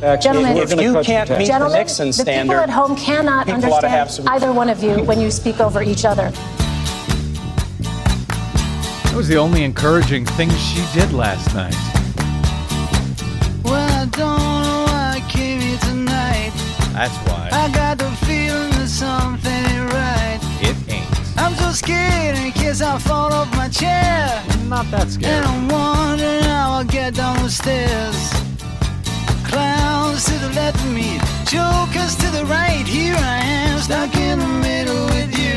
Gentlemen, if you can't meet Gentlemen, the Nixon the standard, people at home cannot people ought to have understand some- either one of you when you speak over each other. That was the only encouraging thing she did last night. Well, I don't know why I came here tonight. That's why. I got the feeling that something ain't right. It ain't. I'm so scared in case I fall off my chair. Not that scared. And. I'm wondering how I'll get down the stairs. Clowns to the left of me, jokers to the right. Here I am, stuck in the middle with you.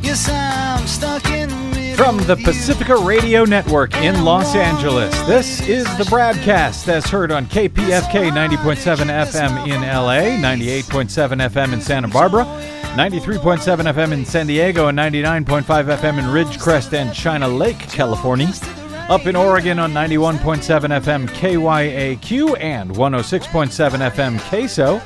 Yes, I'm stuck in the middle. From the. Pacifica Radio Network in Los Angeles, this is the BradCast as heard on KPFK 90.7 FM in LA, 98.7 FM in Santa Barbara, 93.7 FM in San Diego, and 99.5 FM in Ridgecrest and China Lake, California. Up in Oregon on 91.7 FM KYAQ and 106.7 FM KSO.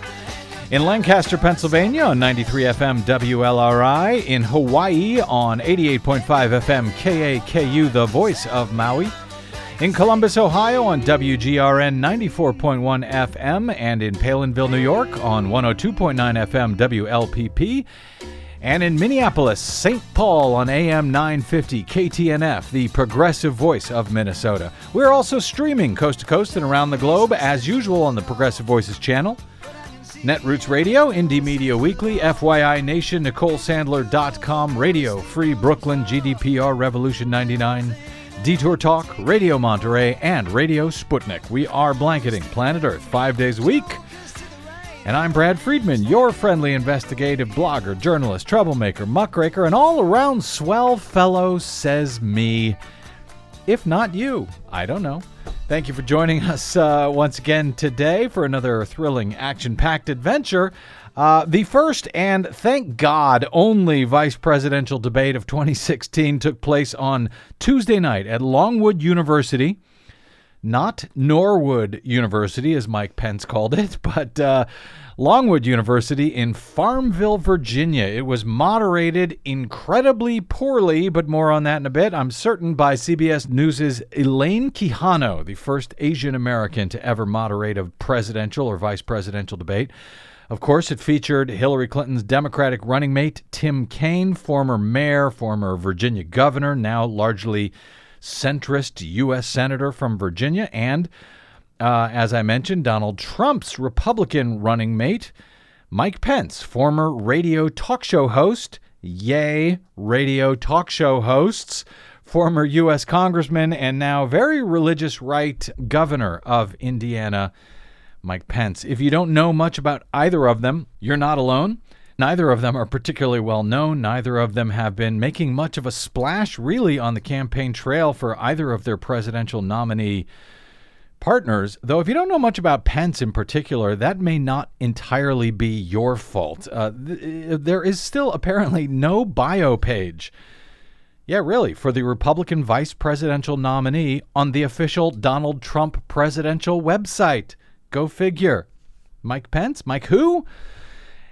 In Lancaster, Pennsylvania on 93 FM WLRI. In Hawaii on 88.5 FM KAKU, the voice of Maui. In Columbus, Ohio on WGRN 94.1 FM. And in Palenville, New York on 102.9 FM WLPP. And in Minneapolis, St. Paul on AM 950 KTNF, the progressive voice of Minnesota. We're also streaming coast to coast and around the globe as usual on the Progressive Voices channel. Netroots Radio, Indie Media Weekly, FYI Nation, NicoleSandler.com, Radio Free Brooklyn, GDPR Revolution 99, Detour Talk, Radio Monterey, and Radio Sputnik. We are blanketing planet Earth five days a week. And I'm Brad Friedman, your friendly investigative blogger, journalist, troublemaker, muckraker, and all around swell fellow, says me. If not you, I don't know. Thank you for joining us uh, once again today for another thrilling, action packed adventure. Uh, the first and thank God only vice presidential debate of 2016 took place on Tuesday night at Longwood University not Norwood University, as Mike Pence called it, but uh, Longwood University in Farmville, Virginia. It was moderated incredibly poorly, but more on that in a bit. I'm certain by CBS News' Elaine Quijano, the first Asian American to ever moderate a presidential or vice presidential debate. Of course, it featured Hillary Clinton's Democratic running mate, Tim Kaine, former mayor, former Virginia governor, now largely centrist U.S. Senator from Virginia, and, uh, as I mentioned, Donald Trump's Republican running mate, Mike Pence, former radio talk show host, yay, radio talk show hosts, former U.S. Congressman, and now very religious right governor of Indiana, Mike Pence. If you don't know much about either of them, you're not alone. Neither of them are particularly well known. Neither of them have been making much of a splash, really, on the campaign trail for either of their presidential nominee partners. Though, if you don't know much about Pence in particular, that may not entirely be your fault. Uh, th- there is still apparently no bio page. Yeah, really, for the Republican vice presidential nominee on the official Donald Trump presidential website. Go figure. Mike Pence? Mike who?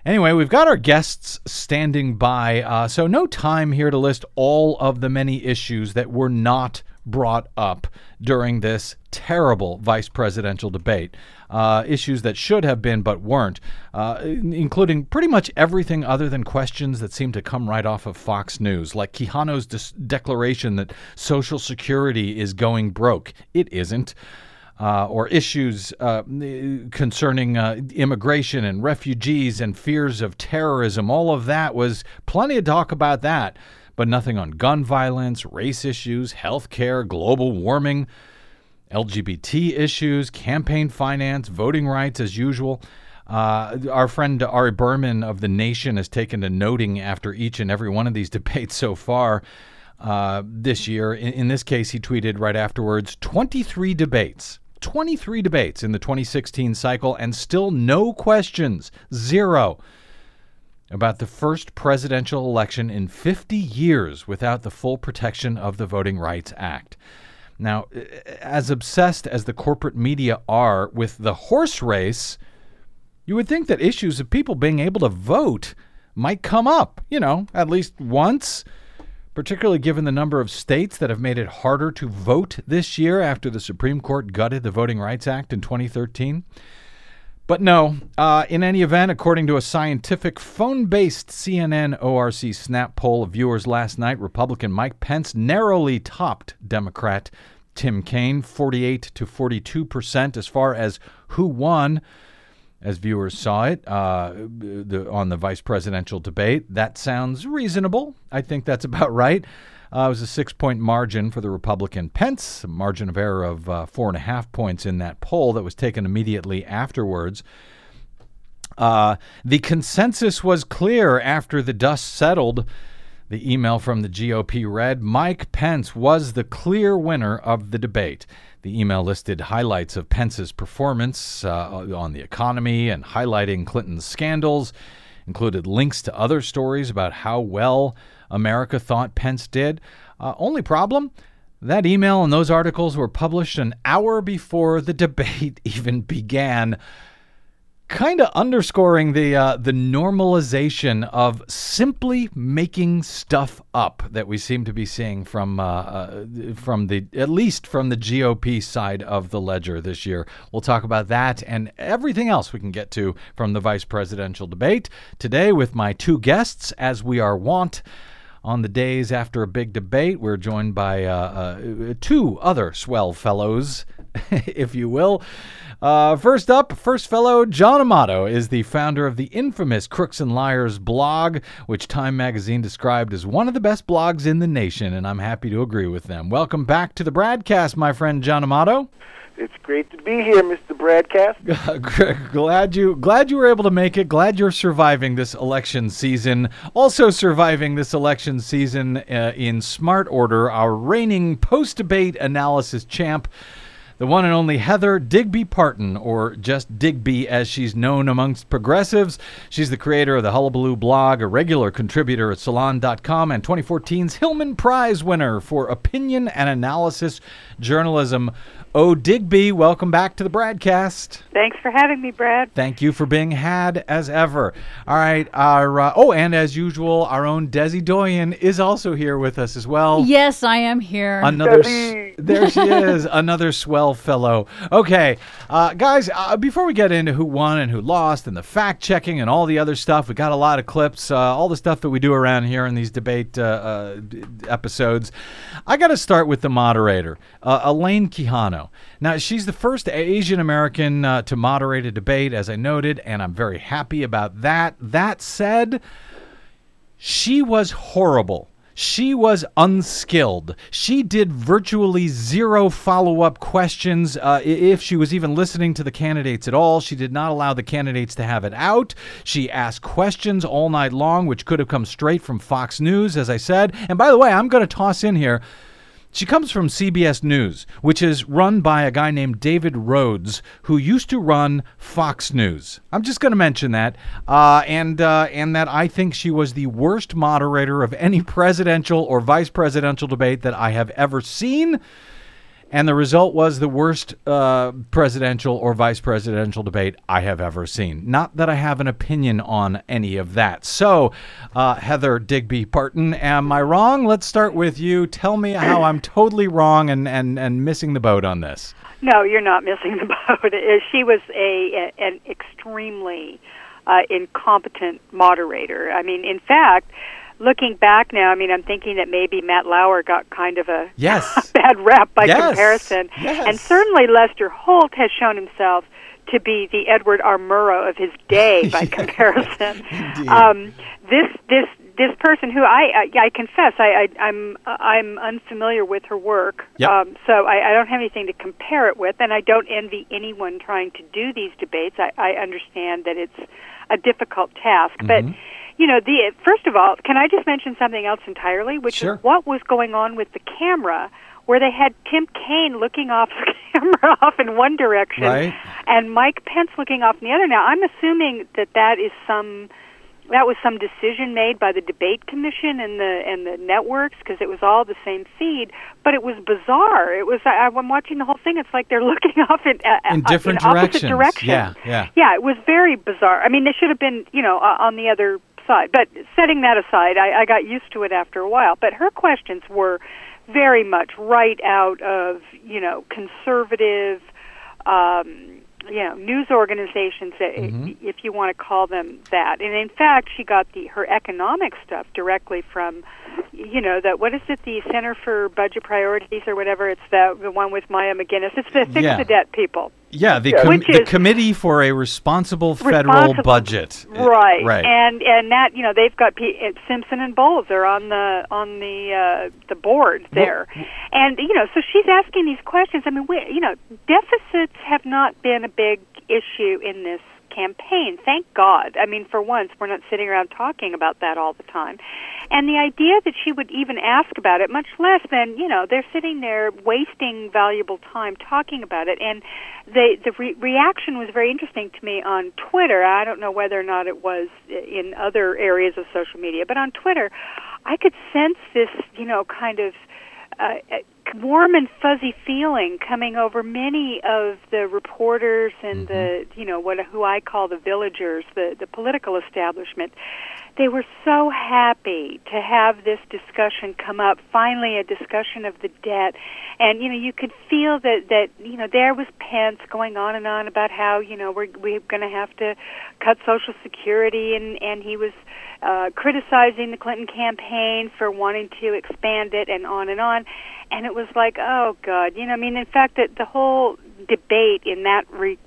Anyway, we've got our guests standing by, uh, so no time here to list all of the many issues that were not brought up during this terrible vice presidential debate. Uh, issues that should have been but weren't, uh, including pretty much everything other than questions that seem to come right off of Fox News, like Quijano's declaration that Social Security is going broke. It isn't uh, or issues uh, concerning uh, immigration and refugees and fears of terrorism. All of that was plenty of talk about that, but nothing on gun violence, race issues, health care, global warming, LGBT issues, campaign finance, voting rights, as usual. Uh, our friend Ari Berman of The Nation has taken to noting after each and every one of these debates so far uh, this year. In, in this case, he tweeted right afterwards 23 debates. 23 debates in the 2016 cycle, and still no questions. Zero about the first presidential election in 50 years without the full protection of the Voting Rights Act. Now, as obsessed as the corporate media are with the horse race, you would think that issues of people being able to vote might come up, you know, at least once, particularly given the number of states that have made it harder to vote this year after the Supreme Court gutted the Voting Rights Act in 2013. But no, uh, in any event, according to a scientific phone based CNN ORC Snap poll of viewers last night, Republican Mike Pence narrowly topped Democrat Tim Kaine, 48 to 42 percent, as far as who won. As viewers saw it uh, the, on the vice presidential debate, that sounds reasonable. I think that's about right. Uh, it was a six point margin for the Republican Pence, a margin of error of uh, four and a half points in that poll that was taken immediately afterwards. Uh, the consensus was clear after the dust settled. The email from the GOP read Mike Pence was the clear winner of the debate. The email listed highlights of Pence's performance uh, on the economy and highlighting Clinton's scandals, included links to other stories about how well America thought Pence did. Uh, only problem that email and those articles were published an hour before the debate even began kind of underscoring the uh, the normalization of simply making stuff up that we seem to be seeing from uh, uh, from the at least from the GOP side of the ledger this year. We'll talk about that and everything else we can get to from the vice presidential debate today with my two guests, as we are wont. On the days after a big debate, we're joined by uh, uh, two other swell fellows, if you will. Uh, first up, first fellow, John Amato is the founder of the infamous Crooks and Liars blog, which Time Magazine described as one of the best blogs in the nation, and I'm happy to agree with them. Welcome back to the BradCast, my friend John Amato. It's great to be here, Mr. BradCast. glad you glad you were able to make it. Glad you're surviving this election season. Also surviving this election season uh, in smart order, our reigning post-debate analysis champ, the one and only Heather Digby Parton, or just Digby as she's known amongst progressives. She's the creator of the Hullabaloo blog, a regular contributor at Salon.com, and 2014's Hillman Prize winner for opinion and analysis journalism. Oh, Digby, welcome back to the BradCast. Thanks for having me, Brad. Thank you for being had as ever. All right, our uh, oh, and as usual, our own Desi Doyen is also here with us as well. Yes, I am here. Another, s- there she is, another swell fellow. Okay, uh, guys, uh, before we get into who won and who lost and the fact checking and all the other stuff, we got a lot of clips, uh, all the stuff that we do around here in these debate uh, uh, episodes. I got to start with the moderator, uh, Elaine Quijano. Now, she's the first Asian American to moderate a debate, as I noted, and I'm very happy about that. That said, she was horrible. She was unskilled. She did virtually zero follow up questions. Uh, if she was even listening to the candidates at all, she did not allow the candidates to have it out. She asked questions all night long, which could have come straight from Fox News, as I said. And by the way, I'm going to toss in here. She comes from CBS News, which is run by a guy named David Rhodes, who used to run Fox News. I'm just going to mention that, uh, and uh, and that I think she was the worst moderator of any presidential or vice presidential debate that I have ever seen. And the result was the worst uh, presidential or vice presidential debate I have ever seen. Not that I have an opinion on any of that. So, uh, Heather Digby Parton, am I wrong? Let's start with you. Tell me how I'm totally wrong and, and, and missing the boat on this. No, you're not missing the boat. Uh, She was a, an extremely uh, incompetent moderator. I mean, in fact, looking back now, I mean, I'm thinking that maybe Matt Lauer got kind of a Yes. bad rap by Yes. comparison, Yes. and certainly Lester Holt has shown himself to be the Edward R. Murrow of his day by comparison. Um, this this this person who I I, I confess I, I I'm I'm unfamiliar with her work. Yep. Um, so I, I don't have anything to compare it with, and I don't envy anyone trying to do these debates. I, I understand that it's a difficult task, but Mm-hmm. You know, the first of all, can I just mention something else entirely, which Sure. is what was going on with the camera, where they had Tim Kaine looking off the camera off in one direction, Right. and Mike Pence looking off in the other. Now, I'm assuming that that is some that was some decision made by the debate commission and the and the networks because it was all the same feed but it was bizarre it was I, i'm watching the whole thing it's like they're looking off in, uh, In uh, different in opposite directions. directions Yeah, yeah. yeah it was very bizarre i mean they should have been you know uh, on the other side. But setting that aside, I, I got used to it after a while. But her questions were very much right out of you know conservative. Um, you know news organizations mm-hmm. if you want to call them that and in fact she got the her economic stuff directly from you know that what is it the center for budget priorities or whatever it's the the one with Maya MacGuineas it's the fix yeah. the debt people yeah, the, com- the committee for a responsible federal responsible, budget. Right, right, and and that you know they've got P- Simpson and Bowles are on the on the uh, the board there, well, and you know so she's asking these questions. I mean, we, you know, deficits have not been a big issue in this campaign. Thank God. I mean, for once, we're not sitting around talking about that all the time. And the idea that she would even ask about it, much less than, you know, they're sitting there wasting valuable time talking about it. And the, the re- reaction was very interesting to me on Twitter. I don't know whether or not it was in other areas of social media, but on Twitter, I could sense this, you know, kind of uh, warm and fuzzy feeling coming over many of the reporters and mm-hmm. the you know what who I call the villagers, the the political establishment. They were so happy to have this discussion come up. Finally, a discussion of the debt, and you know you could feel that that you know there was Pence going on and on about how you know we're we're going to have to cut Social Security, and and he was uh, criticizing the Clinton campaign for wanting to expand it, and on and on and it was like, oh God, you know, I mean, in fact, that the whole debate in that re-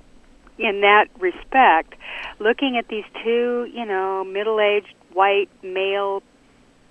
in that respect, looking at these two, you know, middle-aged white male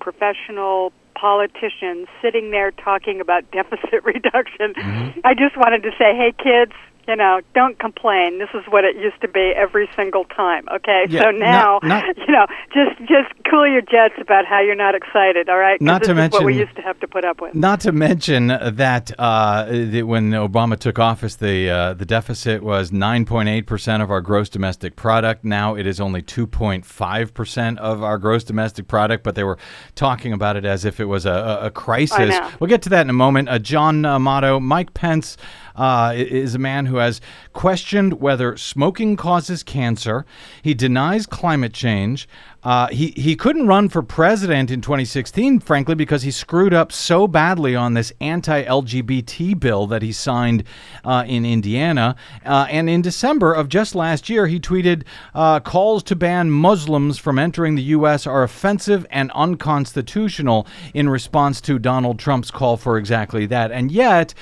professional politicians sitting there talking about deficit reduction, mm-hmm. I just wanted to say, hey kids, you know, don't complain. This is what it used to be every single time. Okay, yeah, so now, not, not, you know, just just cool your jets about how you're not excited. All right, not to mention what we used to have to put up with. Not to mention that uh, the, when Obama took office, the uh, the deficit was 9.8 percent of our gross domestic product. Now it is only 2.5 percent of our gross domestic product. But they were talking about it as if it was a, a crisis. We'll get to that in a moment. Uh, John Amato, Mike Pence uh, is a man who has questioned whether smoking causes cancer. He denies climate change. Uh, he, he couldn't run for president in 2016, frankly, because he screwed up so badly on this anti LGBT bill that he signed uh, in Indiana. Uh, and in December of just last year, he tweeted uh, calls to ban Muslims from entering the U.S. are offensive and unconstitutional in response to Donald Trump's call for exactly that. And yet,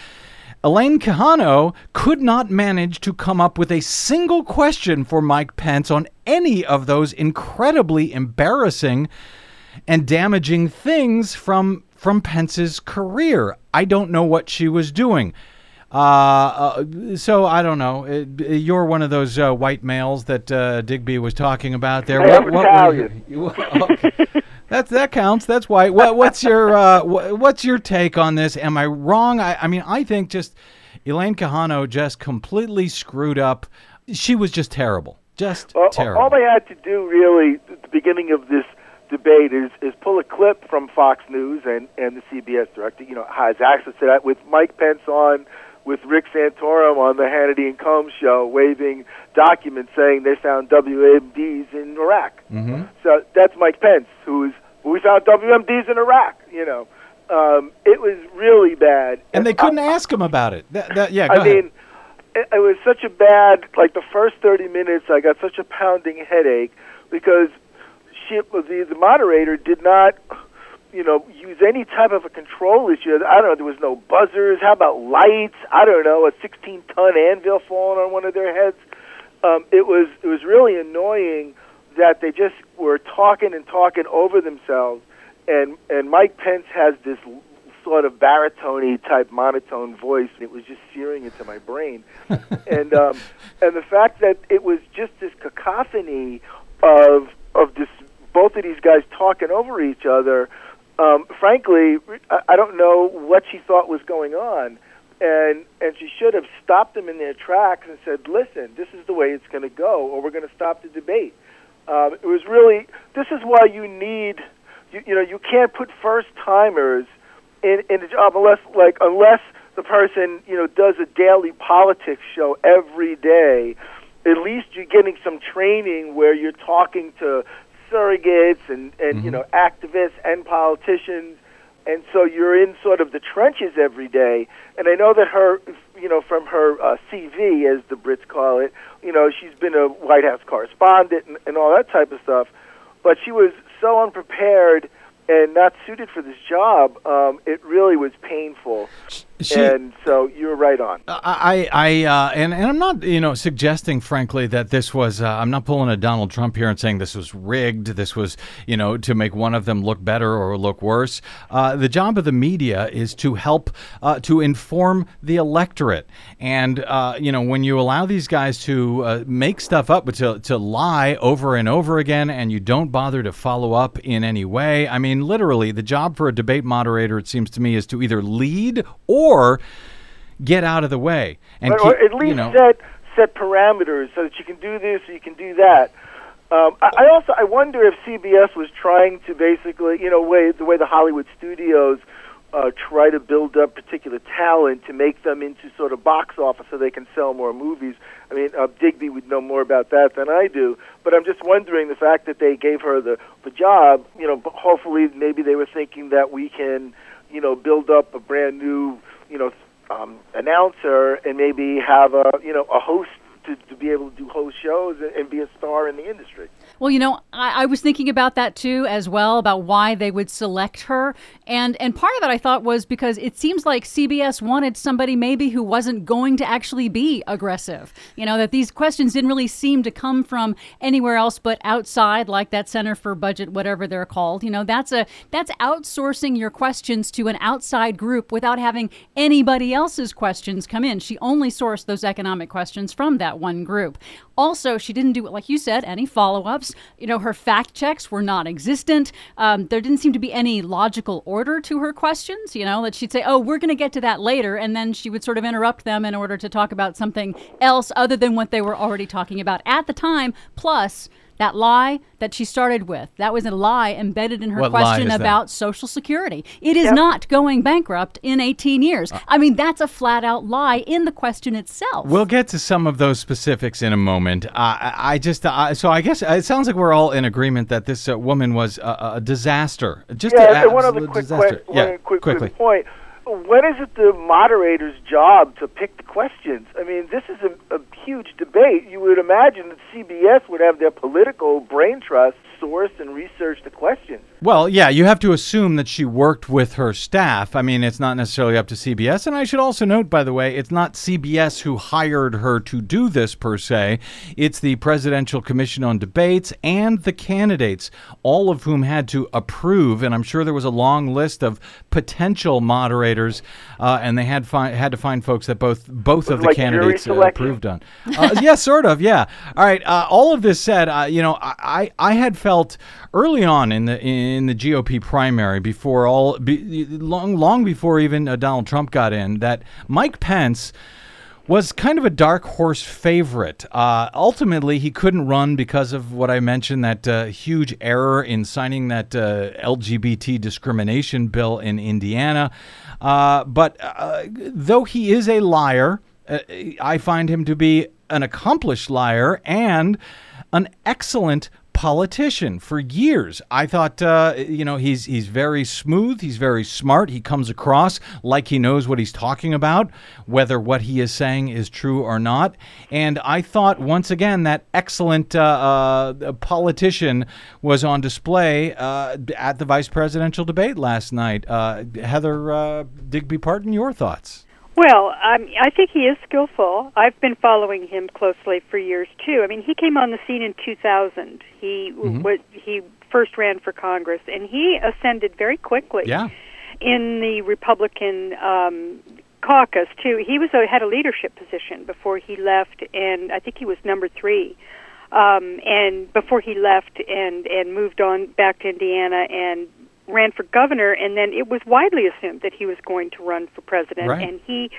Elaine Quijano could not manage to come up with a single question for Mike Pence on any of those incredibly embarrassing and damaging things from from Pence's career. I don't know what she was doing. Uh, uh, so I don't know. Uh, you're one of those uh, white males that uh, Digby was talking about there. I what, what Italian. You, okay. That's that counts. That's why. What, what's your uh, what's your take on this? Am I wrong? I, I mean, I think just Elaine Quijano just completely screwed up. She was just terrible. Just well, terrible. All they had to do, really, at the beginning of this debate, is is pull a clip from Fox News and and the CBS director. You know, has access to that with Mike Pence on with Rick Santorum on the Hannity and Colmes show, waving documents saying they found WMDs in Iraq. Mm-hmm. So that's Mike Pence, who's we found WMDs in Iraq. You know, um, it was really bad. And they couldn't I, ask him about it. That, that, yeah, I ahead. mean, it, it was such a bad. Like the first thirty minutes, I got such a pounding headache because she, the the moderator did not you know, use any type of a control issue. I don't know. There was no buzzers. How about lights? I don't know. A 16-ton anvil falling on one of their heads. Um, it was it was really annoying that they just were talking and talking over themselves. And and Mike Pence has this sort of baritone type monotone voice, and it was just searing into my brain. and um, and the fact that it was just this cacophony of of this both of these guys talking over each other um, frankly, I don't know what she thought was going on, and and she should have stopped them in their tracks and said, "Listen, this is the way it's going to go, or we're going to stop the debate." Um, it was really this is why you need, you, you know, you can't put first timers in in a job unless like unless the person you know does a daily politics show every day. At least you're getting some training where you're talking to surrogates and and you know activists and politicians, and so you're in sort of the trenches every day. And I know that her, you know, from her uh, CV, as the Brits call it, you know, she's been a White House correspondent and, and all that type of stuff. But she was so unprepared and not suited for this job. Um, it really was painful. She- and so you're right on. I, I, uh, and, and I'm not, you know, suggesting, frankly, that this was. Uh, I'm not pulling a Donald Trump here and saying this was rigged. This was, you know, to make one of them look better or look worse. Uh, the job of the media is to help uh, to inform the electorate, and uh, you know, when you allow these guys to uh, make stuff up, but to to lie over and over again, and you don't bother to follow up in any way. I mean, literally, the job for a debate moderator, it seems to me, is to either lead or get out of the way and or, keep, or at least you know, set set parameters so that you can do this or you can do that. Um, I, I also I wonder if CBS was trying to basically, you know, way the way the Hollywood studios uh, try to build up particular talent to make them into sort of box office so they can sell more movies. I mean, uh, Digby would know more about that than I do, but I'm just wondering the fact that they gave her the the job. You know, hopefully maybe they were thinking that we can, you know, build up a brand new, you know, um, announcer and maybe have a you know a host to, to be able to do host shows and, and be a star in the industry. Well, you know, I, I was thinking about that too as well about why they would select her, and and part of it I thought was because it seems like CBS wanted somebody maybe who wasn't going to actually be aggressive. You know, that these questions didn't really seem to come from anywhere else but outside, like that Center for Budget, whatever they're called. You know, that's a that's outsourcing your questions to an outside group without having anybody else's questions come in. She only sourced those economic questions from that one group. Also, she didn't do, like you said, any follow ups. You know, her fact checks were non existent. Um, there didn't seem to be any logical order to her questions, you know, that she'd say, oh, we're going to get to that later. And then she would sort of interrupt them in order to talk about something else other than what they were already talking about at the time. Plus, that lie that she started with, that was a lie embedded in her What question is that? about Social Security. It is not going bankrupt in 18 years. I mean, that's a flat out lie in the question itself. We'll get to some of those specifics in a moment. Uh, I, I just uh, so I guess it sounds like we're all in agreement that this uh, woman was a, a disaster. Just Yeah, an one other quick, disaster. que- yeah, one quick, quickly. quick point. When is it the moderator's job to pick the questions? I mean, this is a, a huge debate. You would imagine that CBS would have their political brain trust source and research the questions. Well, yeah, you have to assume that she worked with her staff. I mean, it's not necessarily up to CBS. And I should also note, by the way, it's not CBS who hired her to do this per se. It's the Presidential Commission on Debates and the candidates, all of whom had to approve. And I'm sure there was a long list of potential moderators, uh, and they had fi- had to find folks that both both of the like candidates uh, approved on. Uh, yeah, sort of. Yeah. All right. Uh, all of this said, uh, you know, I, I had felt early on in the in the GOP primary before all be, long long before even uh, Donald Trump got in that Mike Pence was kind of a dark horse favorite. Uh, ultimately, he couldn't run because of what I mentioned that uh, huge error in signing that uh, LGBT discrimination bill in Indiana. Uh, but uh, though he is a liar, I find him to be an accomplished liar and an excellent politician for years. I thought, uh, you know, he's he's very smooth. He's very smart. He comes across like he knows what he's talking about, whether what he is saying is true or not. And I thought once again that excellent uh, uh, politician was on display uh, at the vice presidential debate last night. Uh, Heather uh, Digby Parton, your thoughts? Well, um, I think he is skillful. I've been following him closely for years too. I mean, he came on the scene in 2000. He Mm-hmm. wa he first ran for Congress, and he ascended very quickly Yeah. in the Republican um, caucus too. He was a, had a leadership position before he left, and I think he was number three. Um, and before he left and and moved on back to Indiana and ran for governor, and then it was widely assumed that he was going to run for president, Right. and he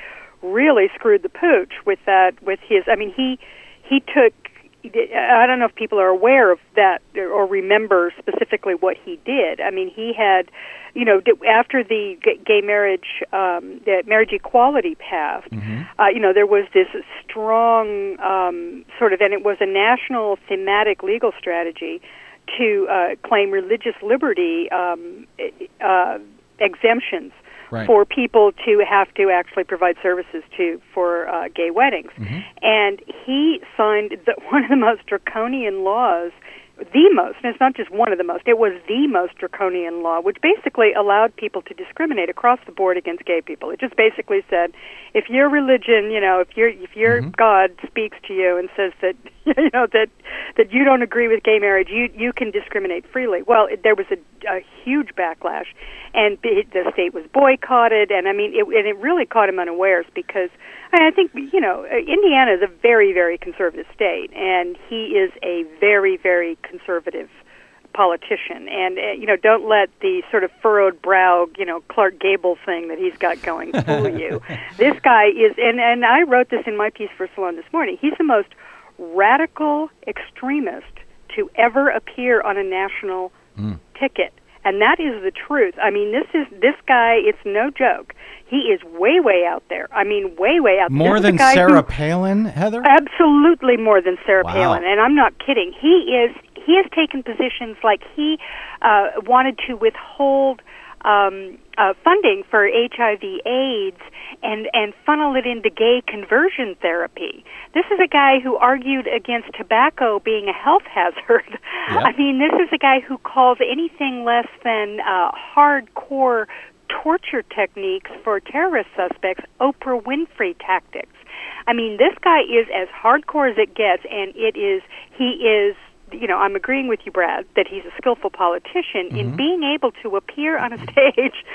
really screwed the pooch with that. With his, I mean, he he took. I don't know if people are aware of that or remember specifically what he did. I mean, he had, you know, after the gay marriage, um, the marriage equality passed, uh, you know, there was this strong um, sort of, and it was a national thematic legal strategy to uh, claim religious liberty um, uh, exemptions Right. for people to have to actually provide services to for uh, gay weddings. Mm-hmm. And he signed the, one of the most draconian laws, the most, and it's not just one of the most, it was the most draconian law, which basically allowed people to discriminate across the board against gay people. It just basically said, if your religion, you know, if your if your mm-hmm. God speaks to you and says that you know that that you don't agree with gay marriage, you you can discriminate freely. Well, it, there was a, a huge backlash, and b- the state was boycotted, and I mean, it, and it really caught him unawares because I I think you know Indiana is a very very conservative state, and he is a very very conservative politician. And uh, you know don't let the sort of furrowed brow you know Clark Gable thing that he's got going fool you. This guy is and and I wrote this in my piece for Salon this morning he's the most radical extremist to ever appear on a national ticket. And that is the truth. I mean this is this guy it's no joke he is way way out there i mean way way out there. More than Sarah who- Palin, Heather? Absolutely more than Sarah Wow. Palin, and I'm not kidding. He is he has taken positions like he uh, wanted to withhold um, uh, funding for HIV/AIDS and and funnel it into gay conversion therapy. This is a guy who argued against tobacco being a health hazard. I mean, this is a guy who calls anything less than uh, hardcore torture techniques for terrorist suspects Oprah Winfrey tactics. I mean, this guy is as hardcore as it gets, and it is he is. You know, I'm agreeing with you, Brad, that he's a skillful politician in being able to appear on a stage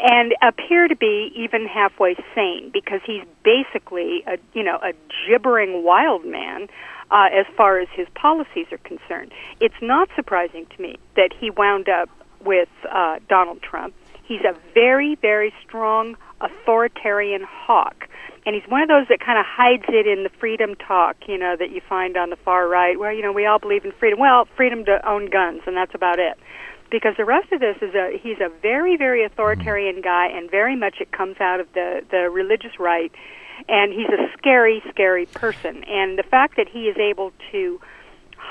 and appear to be even halfway sane because he's basically a you know a gibbering wild man uh, as far as his policies are concerned. It's not surprising to me that he wound up with uh, Donald Trump. He's a very very strong authoritarian hawk. And he's one of those that kind of hides it in the freedom talk, you know, that you find on the far right. Well, you know, we all believe in freedom. Well, freedom to own guns, and that's about it because the rest of this is a he's a very very authoritarian mm. guy and very much it comes out of the the religious right and he's a scary scary person and the fact that he is able to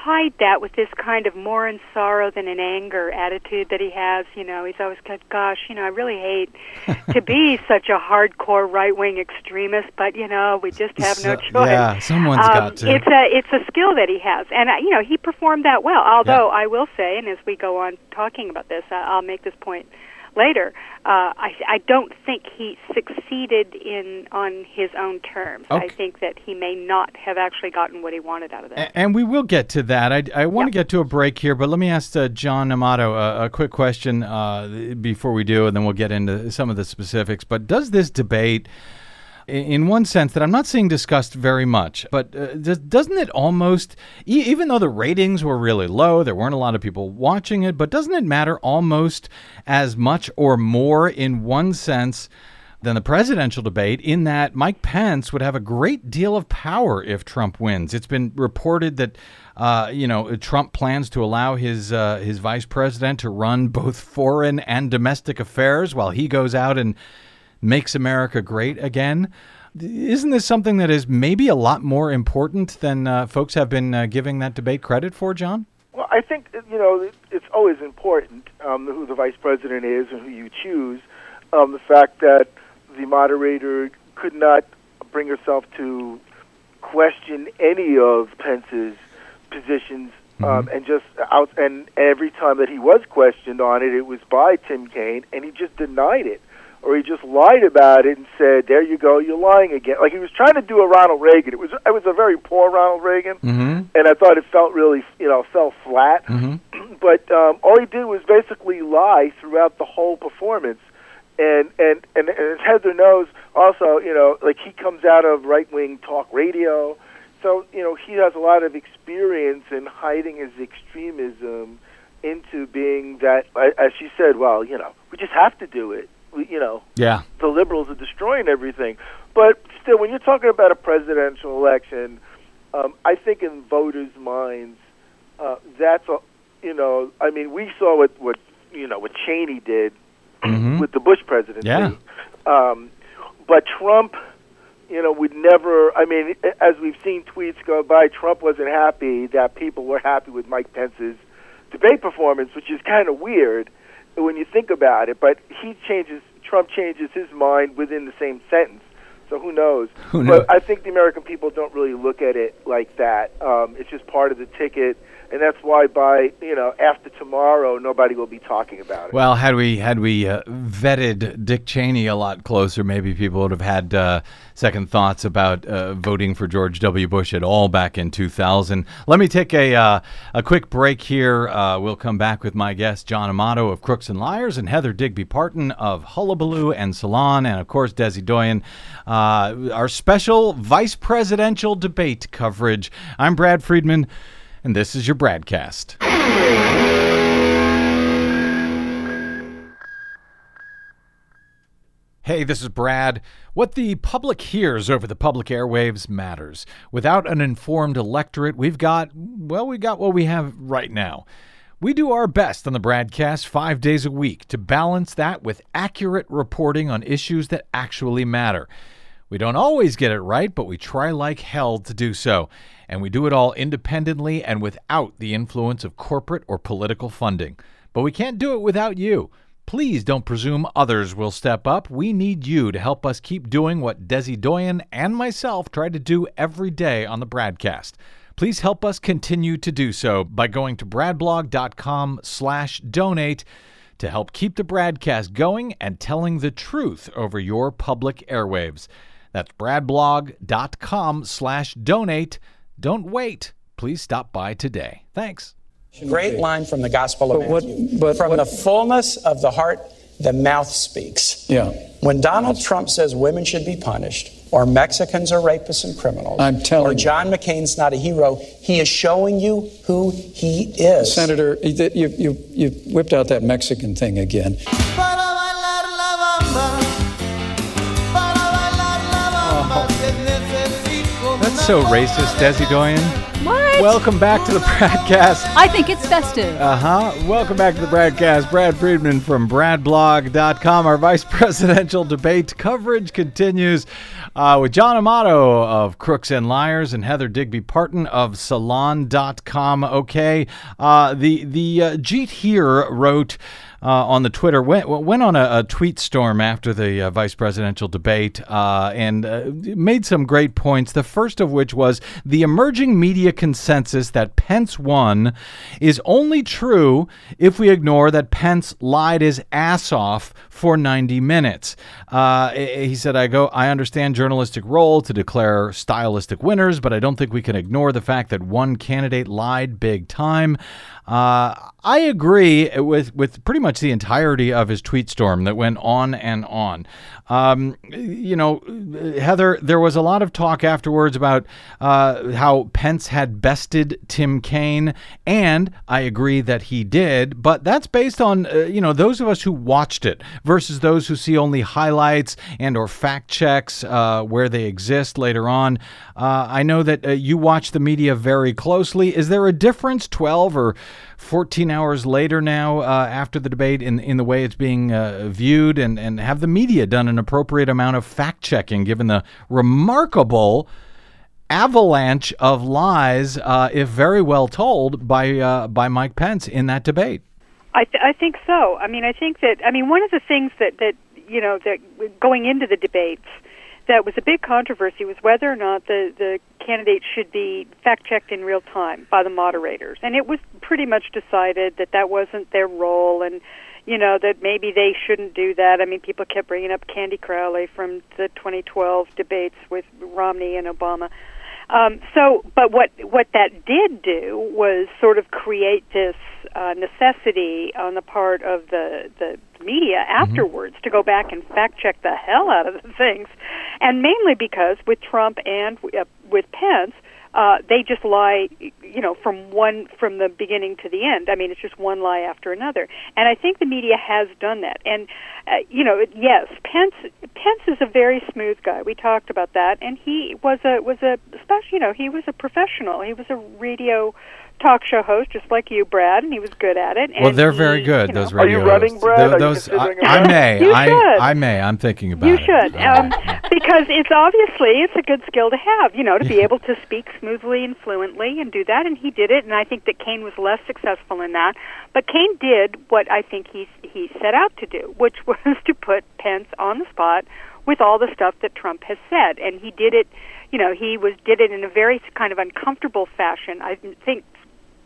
hide that with this kind of more in sorrow than in anger attitude that he has you know he's always got gosh you know i really hate to be such a hardcore right wing extremist but you know we just have no So- choice yeah, someone's um, got to. It's a it's a skill that he has, and uh, you know he performed that well. Although I will say, and as we go on talking about this, uh, I'll make this point later. Uh, I I don't think he succeeded in on his own terms. I think that he may not have actually gotten what he wanted out of that. A- And we will get to that. I, I want to get to a break here, but let me ask uh, John Amato a, a quick question uh, before we do, and then we'll get into some of the specifics. But does this debate, in one sense that I'm not seeing discussed very much, but uh, does, doesn't it almost, e- even though the ratings were really low, there weren't a lot of people watching it, but doesn't it matter almost as much or more in one sense? than the presidential debate in that Mike Pence would have a great deal of power if Trump wins. It's been reported that uh, you know Trump plans to allow his uh, his vice president to run both foreign and domestic affairs while he goes out and makes America great again. Isn't this something that is maybe a lot more important than uh, folks have been uh, giving that debate credit for, John? Well, I think you know it's always important um, who the vice president is and who you choose. Um, the fact that the moderator could not bring herself to question any of Pence's positions, um, and just out and every time that he was questioned on it, it was by Tim Kaine, and he just denied it, or he just lied about it and said, "There you go, you're lying again." Like he was trying to do a Ronald Reagan. It was it was a very poor Ronald Reagan Mm-hmm. and I thought it felt really, you know, fell flat. Mm-hmm. but um, all he did was basically lie throughout the whole performance. And and and as Heather knows, also, you know, like he comes out of right wing talk radio, so you know he has a lot of experience in hiding his extremism into being that, as she said, well, you know, we just have to do it. You know, Yeah. the liberals are destroying everything. But still, when you're talking about a presidential election, um, I think in voters' minds, uh, that's a, you know, I mean, we saw what what you know what Cheney did Mhm. with the Bush presidency. Yeah. Um, but Trump, you know, would never. I mean, as we've seen tweets go by, Trump wasn't happy that people were happy with Mike Pence's debate performance, which is kind of weird when you think about it. But he changes, Trump changes his mind within the same sentence. So who knows? Who knows? But I think the American people don't really look at it like that. Um, it's just part of the ticket, and that's why by you know after tomorrow, nobody will be talking about it. Well, had we had we uh, vetted Dick Cheney a lot closer, maybe people would have had uh, second thoughts about uh, voting for George W. Bush at all back in 2000. Let me take a uh, a quick break here. Uh, we'll come back with my guest John Amato of Crooks and Liars and Heather Digby Parton of Hullabaloo and Salon, and of course Desi Doyen. Uh, our special vice presidential debate coverage. I'm Brad Friedman, and this is your BradCast. Hey, this is Brad. What the public hears over the public airwaves matters. Without an informed electorate, we've got, well, we got what we have right now. We do our best on the BradCast five days a week to balance that with accurate reporting on issues that actually matter. We don't always get it right, but we try like hell to do so. And we do it all independently and without the influence of corporate or political funding. But we can't do it without you. Please don't presume others will step up. We need you to help us keep doing what Desi Doyen and myself try to do every day on the BradCast. Please help us continue to do so by going to bradblog.com slash donate to help keep the BradCast going and telling the truth over your public airwaves. That's bradblog.com slash donate. Don't wait. Please stop by today. Thanks. Great line from the Gospel of But what- Matthew. but from what- the fullness of the heart, the mouth speaks. Yeah. When Donald Trump says women should be punished, or Mexicans are rapists and criminals, I'm telling or you. John McCain's not a hero, he is showing you who he is. Senator, you, you, you, you whipped out that Mexican thing again. So racist, Desi Doyen. What? Welcome back to the BradCast. I think it's festive. Uh huh. Welcome back to the BradCast. Brad Friedman from BradBlog.com. Our vice presidential debate coverage continues uh, with John Amato of Crooks and Liars and Heather Digby Parton of Salon.com. Okay. Uh, the the uh, Jeet Heer wrote. Uh, on the Twitter went went on a, a tweet storm after the uh, vice presidential debate uh, and uh, made some great points. The first of which was the emerging media consensus that Pence won is only true if we ignore that Pence lied his ass off for 90 minutes. Uh, he said, "I go. I understand journalistic role to declare stylistic winners, but I don't think we can ignore the fact that one candidate lied big time." Uh, I agree with with pretty much the entirety of his tweet storm that went on and on. Um, you know, Heather, there was a lot of talk afterwards about uh, how Pence had bested Tim Kaine, and I agree that he did. But that's based on uh, you know those of us who watched it versus those who see only highlights and or fact checks uh, where they exist later on. Uh, I know that uh, you watch the media very closely. Is there a difference, twelve or 14 hours later now uh, after the debate in in the way it's being uh, viewed and and have the media done an appropriate amount of fact checking given the remarkable avalanche of lies uh, if very well told by uh, by Mike Pence in that debate I, th- I think so. I mean, I think that I mean one of the things that that you know that going into the debates that was a big controversy was whether or not the the candidates should be fact checked in real time by the moderators, and it was pretty much decided that that wasn't their role, and you know that maybe they shouldn't do that. I mean, people kept bringing up Candy Crowley from the 2012 debates with Romney and Obama. Um, so, but what what that did do was sort of create this uh, necessity on the part of the the media afterwards to go back and fact check the hell out of the things, and mainly because with Trump and uh, with Pence, uh, they just lie, you know, from one from the beginning to the end. I mean, it's just one lie after another, and I think the media has done that. And uh, you know, yes, Pence Pence is a very smooth guy. We talked about that, and he was a was a special. You know, he was a professional. He was a radio talk show host, just like you, Brad, and he was good at it. Well, they're he, very good. you know- Those Are you radio running, hosts. Brad? Tho- Are those, I, I may. You I, should. I may. I'm thinking about You it. should, um, because it's obviously it's a good skill to have, you know, to be able to speak smoothly and fluently and do that. And he did it, and I think that Kaine was less successful in that. But Kaine did what I think he he set out to do, which was to put Pence on the spot with all the stuff that Trump has said, and he did it. You know, he was did it in a very kind of uncomfortable fashion. I think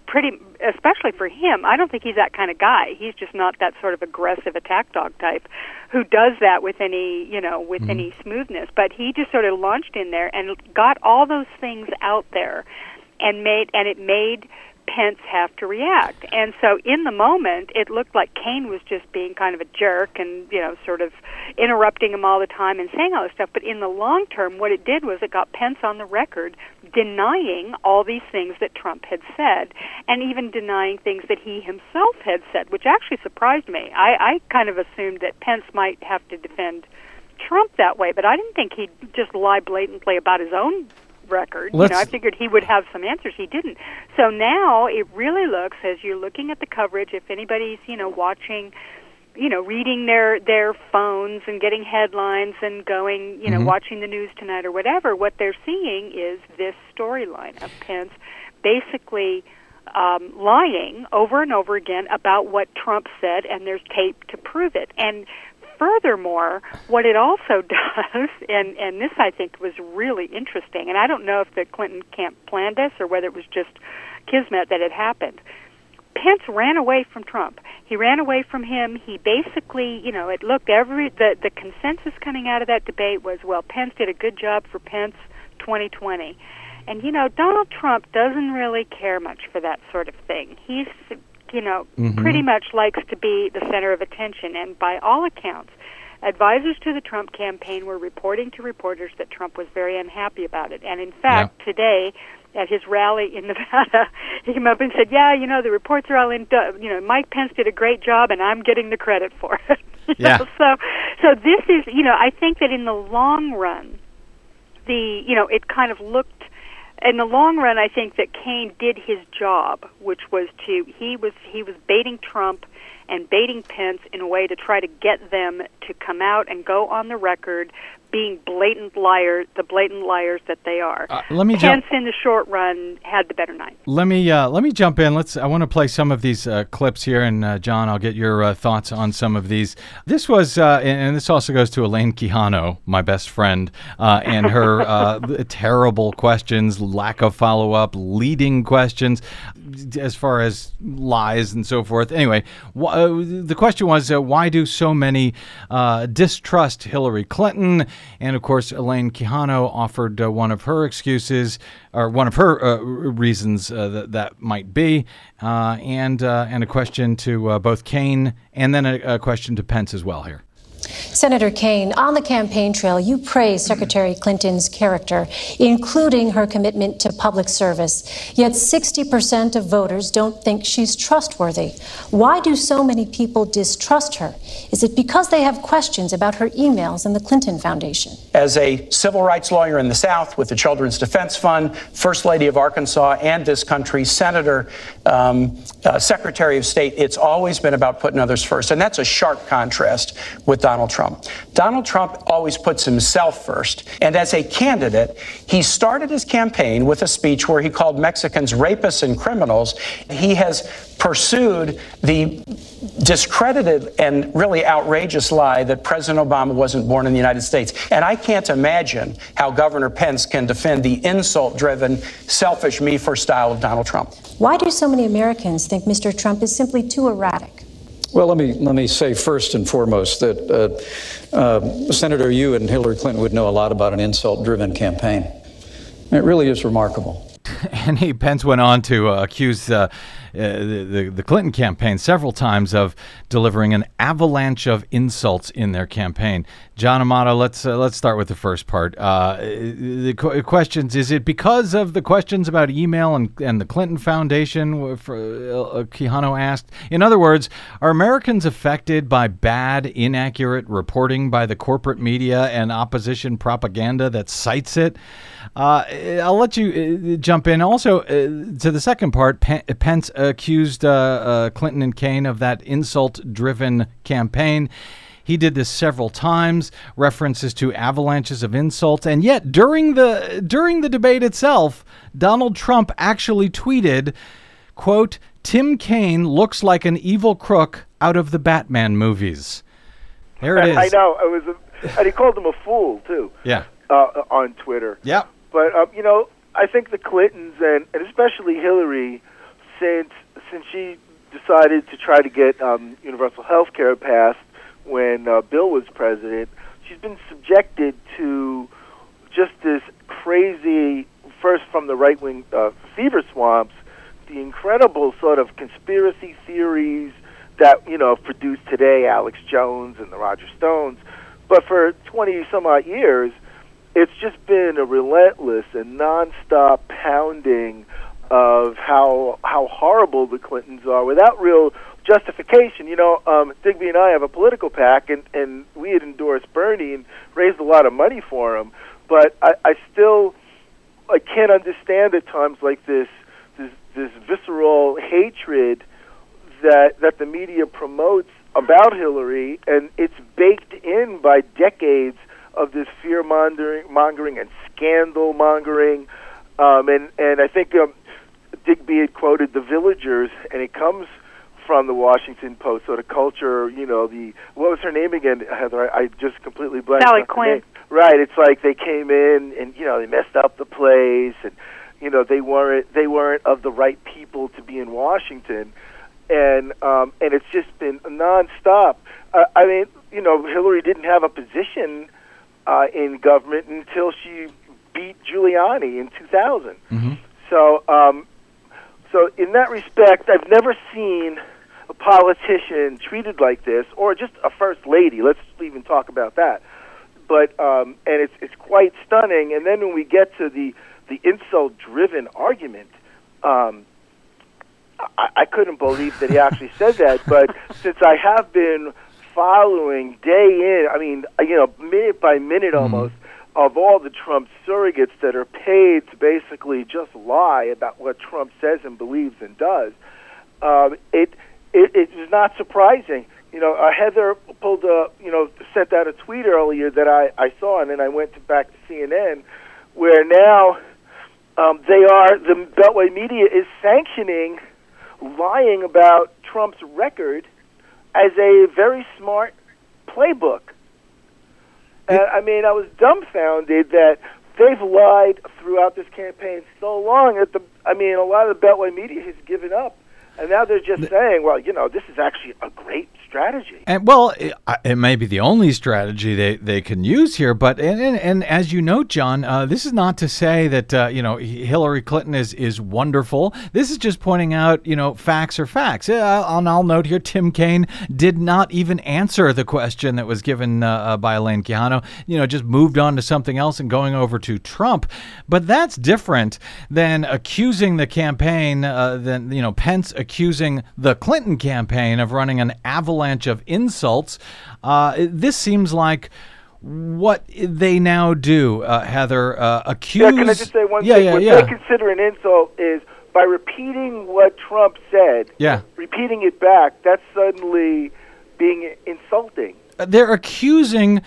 pretty especially for him i don't think he's that kind of guy. He's just not that sort of aggressive attack dog type who does that with any you know with any mm-hmm. smoothness. But he just sort of launched in there and got all those things out there and made and it made Pence have to react. And so in the moment, it looked like Kaine was just being kind of a jerk and, you know, sort of interrupting him all the time and saying all this stuff. But in the long term, what it did was it got Pence on the record denying all these things that Trump had said and even denying things that he himself had said, which actually surprised me. I, I kind of assumed that Pence might have to defend Trump that way, but I didn't think he'd just lie blatantly about his own record. Let's- you know, I figured he would have some answers. He didn't. So now it really looks as you're looking at the coverage. If anybody's you know watching, you know, reading their their phones and getting headlines and going, you know, watching the news tonight or whatever, what they're seeing is this storyline of Pence basically um, lying over and over again about what Trump said, and there's tape to prove it. And furthermore, what it also does, and and this I think was really interesting, and I don't know if the Clinton camp planned this or whether it was just kismet that it happened. Pence ran away from Trump. He ran away from him. He basically, you know, it looked every the the consensus coming out of that debate was, well, Pence did a good job for Pence 2020. And you know, Donald Trump doesn't really care much for that sort of thing. He's you know, mm-hmm. pretty much likes to be the center of attention and by all accounts, advisors to the Trump campaign were reporting to reporters that Trump was very unhappy about it. And in fact, today at his rally in Nevada, he came up and said, "Yeah, you know, the reports are all in. You know, Mike Pence did a great job, and I'm getting the credit for it." Yeah. know, So, so this is, you know, I think that in the long run, the, you know, it kind of looked. In the long run, I think that Kaine did his job, which was to he was he was baiting Trump and baiting Pence in a way to try to get them to come out and go on the record being blatant liars, the blatant liars that they are. Uh, let me Pence, jump. in the short run, had the better night. Let me uh, let me jump in. Let's. I want to play some of these uh, clips here, and uh, John, I'll get your uh, thoughts on some of these. This was, uh, and, and this also goes to Elaine Quijano, my best friend, uh, and her uh, terrible questions, lack of follow up, leading questions, as far as lies and so forth. Anyway, wh- the question was, uh, why do so many uh, distrust Hillary Clinton? And of course, Elaine Quijano offered uh, one of her excuses, or one of her uh, reasons uh, that that might be, uh, and uh, and a question to both Kaine and then a, a question to Pence as well here. Senator Kaine, on the campaign trail, you praise Secretary Clinton's character, including her commitment to public service. Yet 60% of voters don't think she's trustworthy. Why do so many people distrust her? Is it because they have questions about her emails and the Clinton Foundation? As a civil rights lawyer in the South with the Children's Defense Fund, First Lady of Arkansas and this country's Senator, um, uh, Secretary of State, it's always been about putting others first. And that's a sharp contrast with Donald Trump. Donald Trump always puts himself first. And as a candidate, he started his campaign with a speech where he called Mexicans rapists and criminals. He has pursued the discredited and really outrageous lie that President Obama wasn't born in the United States. And I can't imagine how Governor Pence can defend the insult driven, selfish, me first style of Donald Trump. Why do so many Americans think Mr. Trump is simply too erratic? Well, let me let me say first and foremost that uh, uh, Senator, you and Hillary Clinton would know a lot about an insult-driven campaign. It really is remarkable. And he Pence went on to uh, accuse uh, the, the the Clinton campaign several times of delivering an avalanche of insults in their campaign. John Amato, let's uh, let's start with the first part. Uh, the qu- questions: Is it because of the questions about email and, and the Clinton Foundation? For, uh, asked. In other words, are Americans affected by bad, inaccurate reporting by the corporate media and opposition propaganda that cites it? Uh, I'll let you uh, jump in. Also, uh, to the second part, Pence accused uh, uh, Clinton and Kaine of that insult-driven campaign. He did this several times, references to avalanches of insults, and yet during the during the debate itself, Donald Trump actually tweeted, quote, Tim Kaine looks like an evil crook out of the Batman movies. There it is. I know. It was a, and he called him a fool too. Yeah. Uh, on Twitter. Yeah. But uh, you know, I think the Clintons and, and especially Hillary, since since she decided to try to get um, universal health care passed when uh, Bill was president, she's been subjected to just this crazy, first from the right wing uh, fever swamps, the incredible sort of conspiracy theories that, you know, produced today Alex Jones and the Roger Stones. But for 20 some odd years, it's just been a relentless and nonstop pounding of how how horrible the Clintons are without real justification. You know, um, Digby and I have a political PAC, and and we had endorsed Bernie and raised a lot of money for him. But I, I still I can't understand at times like this this this visceral hatred that that the media promotes about Hillary, and it's baked in by decades of this fear mongering, and scandal mongering. Um, and and I think um, Digby had quoted the villagers, and it comes from the Washington Post So the culture. You know, the what was her name again, Heather? I, I just completely blanked. Sally Quinn. Right. It's like they came in and you know they messed up the place, and you know they weren't they weren't of the right people to be in Washington, and um, and it's just been nonstop. Uh, I mean, you know, Hillary didn't have a position uh, in government until she beat Giuliani in 2000. Mm-hmm. So, um, so in that respect, I've never seen a politician treated like this, or just a first lady. Let's even talk about that. But um, and it's it's quite stunning. And then when we get to the the insult-driven argument, um, I, I couldn't believe that he actually said that. But since I have been following day in, I mean, you know, minute by minute Mm-hmm. almost, of all the Trump surrogates that are paid to basically just lie about what Trump says and believes and does. Um, it, it it was not surprising. You know, uh, Heather pulled a you know sent out a tweet earlier that I I saw, and then I went to back to CNN, where now um, they are the Beltway media is sanctioning lying about Trump's record as a very smart playbook. And I mean, I was dumbfounded that they've lied throughout this campaign so long that the I mean, a lot of the Beltway media has given up, and now they're just saying, well, you know, this is actually a great strategy. And well, it, it may be the only strategy they, they can use here, but and, and, and as you note, John, uh, this is not to say that uh, you know Hillary Clinton is is wonderful. This is just pointing out you know facts are facts. Uh, and I'll note here, Tim Kaine did not even answer the question that was given uh, uh, by Elaine Quijano. You know, just moved on to something else and going over to Trump. But that's different than accusing the campaign, uh, than you know Pence accusing the Clinton campaign of running an avalanche of insults. Uh, this seems like what they now do, uh, Heather. Uh, accuse. Yeah, can I just say one yeah, thing? Yeah, what yeah, they consider an insult is by repeating what Trump said, Yeah. repeating it back, that's suddenly being insulting. They're accusing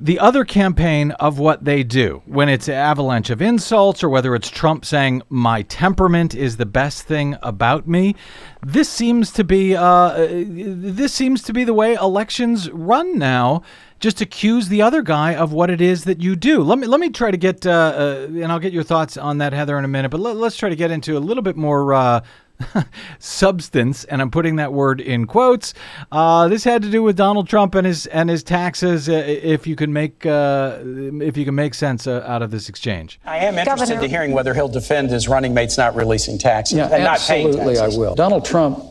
the other campaign of what they do when it's an avalanche of insults or whether it's Trump saying my temperament is the best thing about me. This seems to be uh, this seems to be the way elections run now. Just accuse the other guy of what it is that you do. Let me let me try to get uh, uh, and I'll get your thoughts on that, Heather, in a minute. But let, us try to get into a little bit more. Uh, substance, and I'm putting that word in quotes. Uh, this had to do with Donald Trump and his and his taxes. Uh, if you can make uh, if you can make sense uh, out of this exchange, I am interested Governor- to hearing whether he'll defend his running mates not releasing taxes Yeah, and not paying absolutely, I will. Donald Trump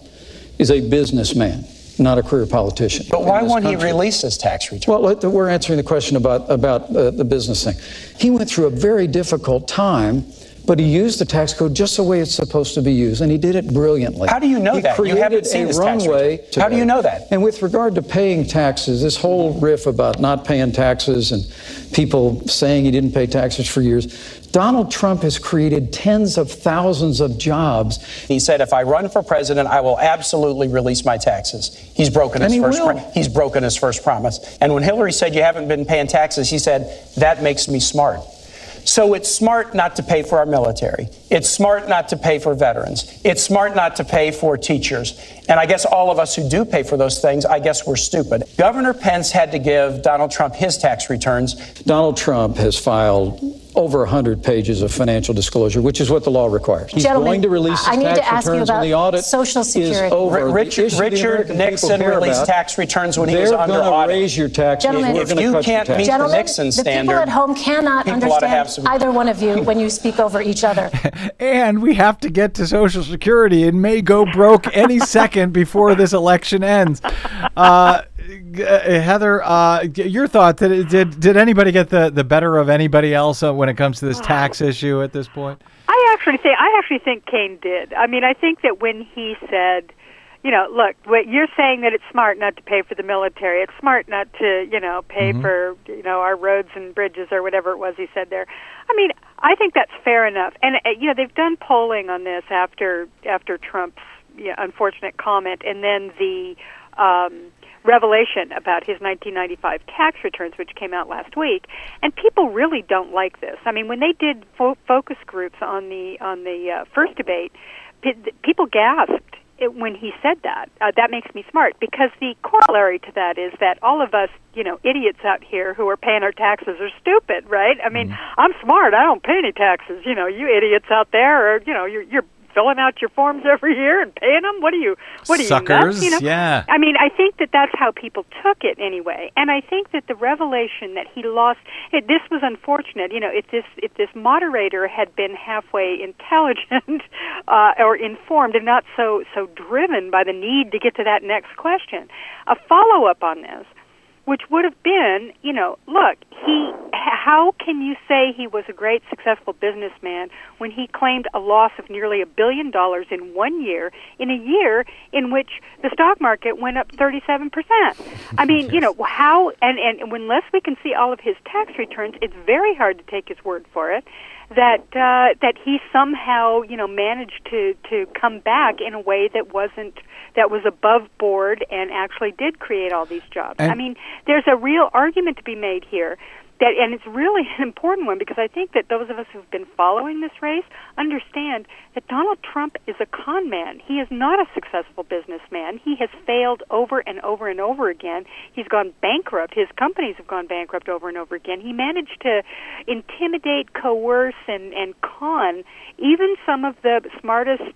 is a businessman. Not a career politician. But why won't he release his tax return? Well, we're answering the question about, about uh, the business thing. He went through a very difficult time, but he used the tax code just the way it's supposed to be used, and he did it brilliantly. How do you know he that? You haven't seen a his tax runway. return. How do you know that? And with regard to paying taxes, this whole riff about not paying taxes and people saying he didn't pay taxes for years, Donald Trump has created tens of thousands of jobs. He said, if I run for president, I will absolutely release my taxes. He's broken his he first pro- he's broken his first promise. And when Hillary said you haven't been paying taxes, he said, that makes me smart. So it's smart not to pay for our military. It's smart not to pay for veterans. It's smart not to pay for teachers. And I guess all of us who do pay for those things, I guess we're stupid. Governor Pence had to give Donald Trump his tax returns. Donald Trump has filed over 100 pages of financial disclosure, which is what the law requires. He's Gentlemen, going to release his I need to tax ask you about when the audit Social is Security. over. The Richard, Richard Nixon care released about, tax returns when he was they're under gonna audit. raise your taxes. Gentlemen, If you can't meet taxes. the Gentlemen, Nixon the standard, people at home cannot people ought to have understand some- either one of you when you speak over each other. And we have to get to Social Security. It may go broke any second before this election ends. Uh, Heather, uh, your thought did, did did anybody get the, the better of anybody else uh, when it comes to this tax issue at this point? I actually think I actually think Kaine did. I mean, I think that when he said, you know, look, what you're saying that it's smart not to pay for the military. It's smart not to, you know, pay for, you know, our roads and bridges or whatever it was he said there. I mean, I think that's fair enough. And uh, you know, they've done polling on this after after Trump's you know, unfortunate comment and then the um revelation about his 1995 tax returns, which came out last week, and people really don't like this. I mean, when they did fo- focus groups on the on the uh, first debate, pe- people gasped it, when he said that. Uh, that makes me smart because the corollary to that is that all of us, you know, idiots out here who are paying our taxes are stupid, right? I mean, I'm smart. I don't pay any taxes. You know, you idiots out there are, you know, you're you're filling out your forms every year and paying them. What are you? What are you Suckers, nuts? You know? yeah. I mean, I think that that's how people took it anyway, and I think that the revelation that he lost. It, this was unfortunate. You know, if this if this moderator had been halfway intelligent uh, or informed and not so so driven by the need to get to that next question, a follow up on this which would have been, you know, look, he how can you say he was a great successful businessman when he claimed a loss of nearly a billion dollars in one year in a year in which the stock market went up 37%. I mean, you know, how and and unless we can see all of his tax returns, it's very hard to take his word for it that uh, that he somehow you know managed to to come back in a way that wasn't that was above board and actually did create all these jobs. And- I mean, there's a real argument to be made here. That, and it's really an important one because I think that those of us who've been following this race understand that Donald Trump is a con man. He is not a successful businessman. He has failed over and over and over again. He's gone bankrupt. His companies have gone bankrupt over and over again. He managed to intimidate, coerce, and, and con even some of the smartest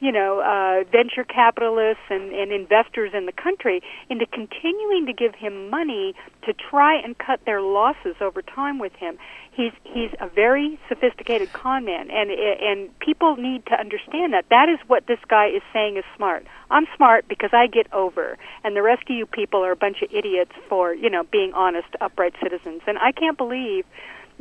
you know, uh, venture capitalists and, and investors in the country into continuing to give him money to try and cut their losses over time with him. He's he's a very sophisticated con man, and and people need to understand that. That is what this guy is saying is smart. I'm smart because I get over, and the rest of you people are a bunch of idiots for you know being honest, upright citizens. And I can't believe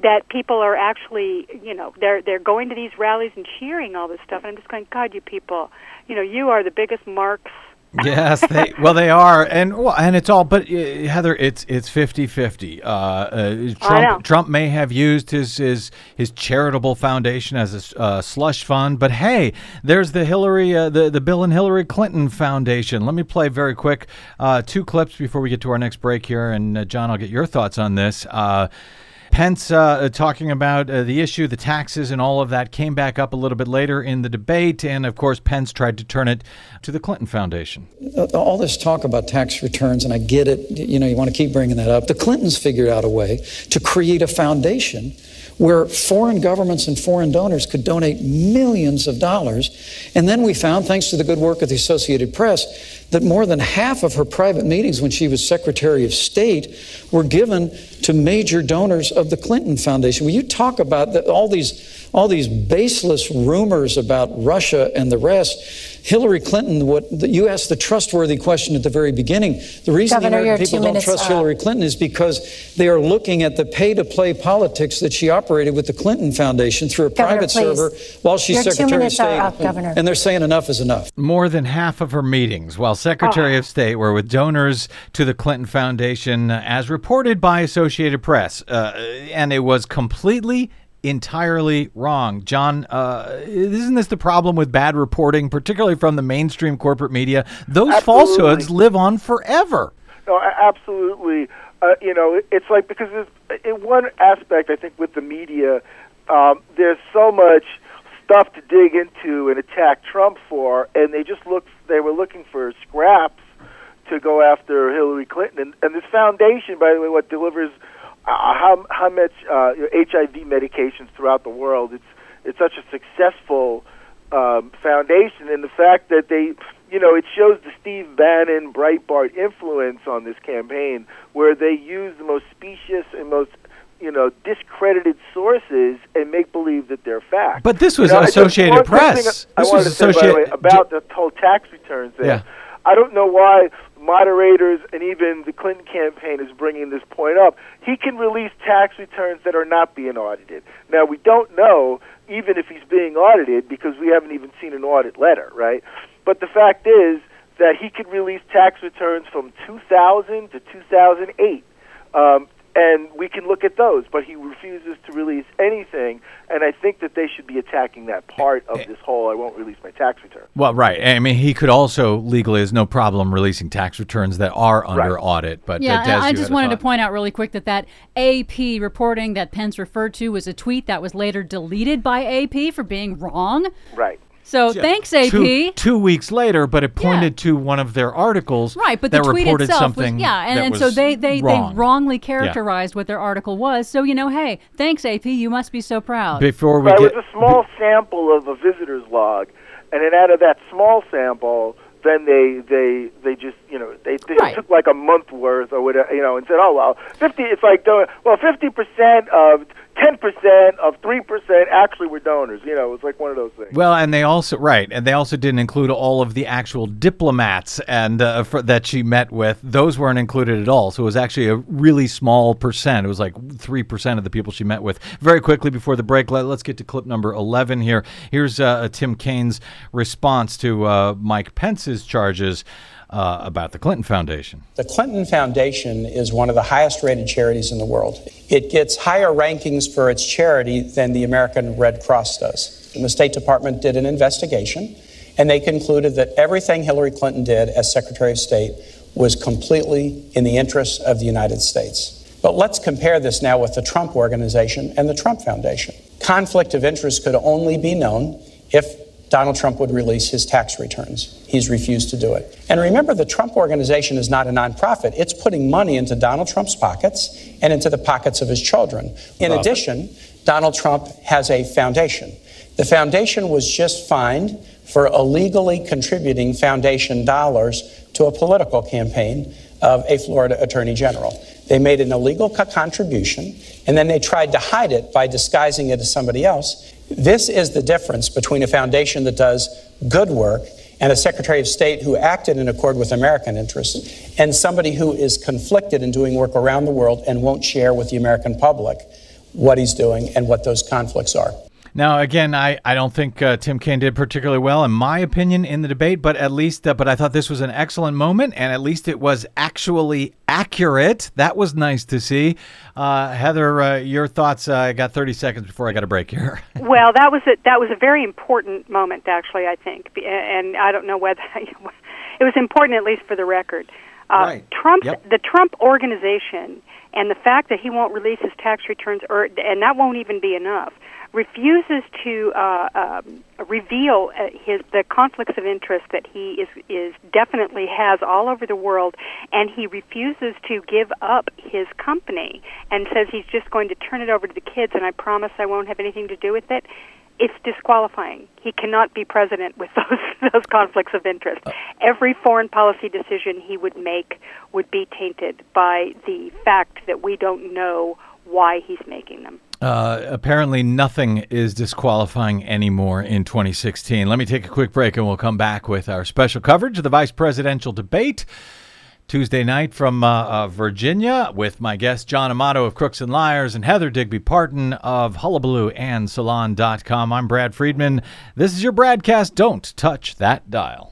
that people are actually, you know, they're they're going to these rallies and cheering all this stuff, and I'm just going, God, you people, you know, you are the biggest marks. yes, they well they are, and well, and it's all. But uh, Heather, it's it's 50-50. Uh, uh. Trump Trump may have used his his his charitable foundation as a uh, slush fund, but hey, there's the Hillary uh, the the Bill and Hillary Clinton Foundation. Let me play very quick uh, two clips before we get to our next break here, and uh, John, I'll get your thoughts on this. Uh, Pence uh, talking about uh, the issue, the taxes, and all of that came back up a little bit later in the debate. And of course, Pence tried to turn it to the Clinton Foundation. Uh, all this talk about tax returns, and I get it, you know, you want to keep bringing that up. The Clintons figured out a way to create a foundation where foreign governments and foreign donors could donate millions of dollars. And then we found, thanks to the good work of the Associated Press, that more than half of her private meetings when she was Secretary of State were given to major donors of the Clinton Foundation. When you talk about the, all these all these baseless rumors about Russia and the rest, Hillary Clinton, what you asked the trustworthy question at the very beginning. The reason Governor, the American people don't trust up. Hillary Clinton is because they are looking at the pay-to-play politics that she operated with the Clinton Foundation through a Governor, private please. server while she's Your Secretary of State. up, And they're saying enough is enough. More than half of her meetings while Secretary of State were with donors to the Clinton Foundation, as reported by Associated Press. Uh, and it was completely entirely wrong. John, uh, isn't this the problem with bad reporting, particularly from the mainstream corporate media? Those Absolutely. falsehoods live on forever. No, absolutely. Uh, you know, it's like because in one aspect, I think with the media, um, there's so much stuff to dig into and attack Trump for, and they just looked. They were looking for scraps to go after Hillary Clinton, and, and this foundation, by the way, what delivers how how much uh, HIV medications throughout the world. It's it's such a successful um, foundation, and the fact that they, you know, it shows the Steve Bannon Breitbart influence on this campaign, where they use the most specious and most you know, discredited sources and make believe that they're facts. But this was You know, Associated one quick thing Press. I This wanted was to say, by the Associated- about the whole tax returns thing. Yeah. I don't know why moderators and even the Clinton campaign is bringing this point up. He can release tax returns that are not being audited. Now, we don't know even if he's being audited because we haven't even seen an audit letter, right? But the fact is that he could release tax returns from 2000 to 2008. Um, and we can look at those, but he refuses to release anything, and I think that they should be attacking that part of this whole I won't release my tax return. Well, right. I mean, he could also legally has no problem releasing tax returns that are under Right. audit. But Yeah, uh, Des, and I just wanted to point out really quick that that AP reporting that Pence referred to was a tweet that was later deleted by AP for being wrong. Right. So thanks, AP. Two, two weeks later, but it pointed to one of their articles Right, but that the tweet reported itself was yeah, and, that and so they they, wrong. they wrongly characterized what their article was. So you know, hey, thanks, AP. You must be so proud. Before we But it was a small sample of a visitor's log, and then out of that small sample, then they they they just you know they, they Right. took like a month worth or whatever you know and said oh well fifty it's like doing well fifty percent of ten percent of three percent actually were donors you know it was like one of those things. Well, and they also right, and they also didn't include all of the actual diplomats and uh, for, that she met with. Those weren't included at all. So it was actually a really small percent. It was like three percent of the people she met with. Very quickly before the break, let, us get to clip number eleven here. Here's uh, Tim Kaine's response to uh, Mike Pence's charges uh, about the Clinton Foundation. The Clinton Foundation is one of the highest rated charities in the world. It gets higher rankings for its charity than the American Red Cross does. And the State Department did an investigation, and they concluded that everything Hillary Clinton did as Secretary of State was completely in the interests of the United States. But let's compare this now with the Trump Organization and the Trump Foundation. Conflict of interest could only be known if Donald Trump would release his tax returns. He's refused to do it. And remember, the Trump Organization is not a nonprofit. It's putting money into Donald Trump's pockets and into the pockets of his children. In addition, Donald Trump has a foundation. The foundation was just fined for illegally contributing foundation dollars to a political campaign of a Florida Attorney General. They made an illegal contribution and then they tried to hide it by disguising it as somebody else. This is the difference between a foundation that does good work and a Secretary of State who acted in accord with American interests and somebody who is conflicted in doing work around the world and won't share with the American public what he's doing and what those conflicts are. Now, again, I, I don't think uh, Tim Kaine did particularly well, in my opinion, in the debate. But at least, uh, but I thought this was an excellent moment, and at least it was actually accurate. That was nice to see. Uh, Heather, uh, your thoughts? Uh, I got 30 seconds before I got a break here. Well, that was a, that was a very important moment, actually. I think, and I don't know whether it was important, at least for the record. Uh, Right. Trump, Yep. the Trump organization, and the fact that he won't release his tax returns, or and that won't even be enough, refuses to uh, um, reveal uh, his the conflicts of interest that he is is definitely has all over the world, and he refuses to give up his company and says he's just going to turn it over to the kids, and I promise I won't have anything to do with it. It's disqualifying. He cannot be president with those those conflicts of interest. Every foreign policy decision he would make would be tainted by the fact that we don't know why he's making them. Uh, apparently, nothing is disqualifying anymore in 2016. Let me take a quick break and we'll come back with our special coverage of the vice presidential debate. Tuesday night from uh, uh, Virginia with my guest John Amato of Crooks and Liars and Heather Digby Parton of Hullabaloo and Salon.com. I'm Brad Friedman. This is your broadcast. Don't touch that dial.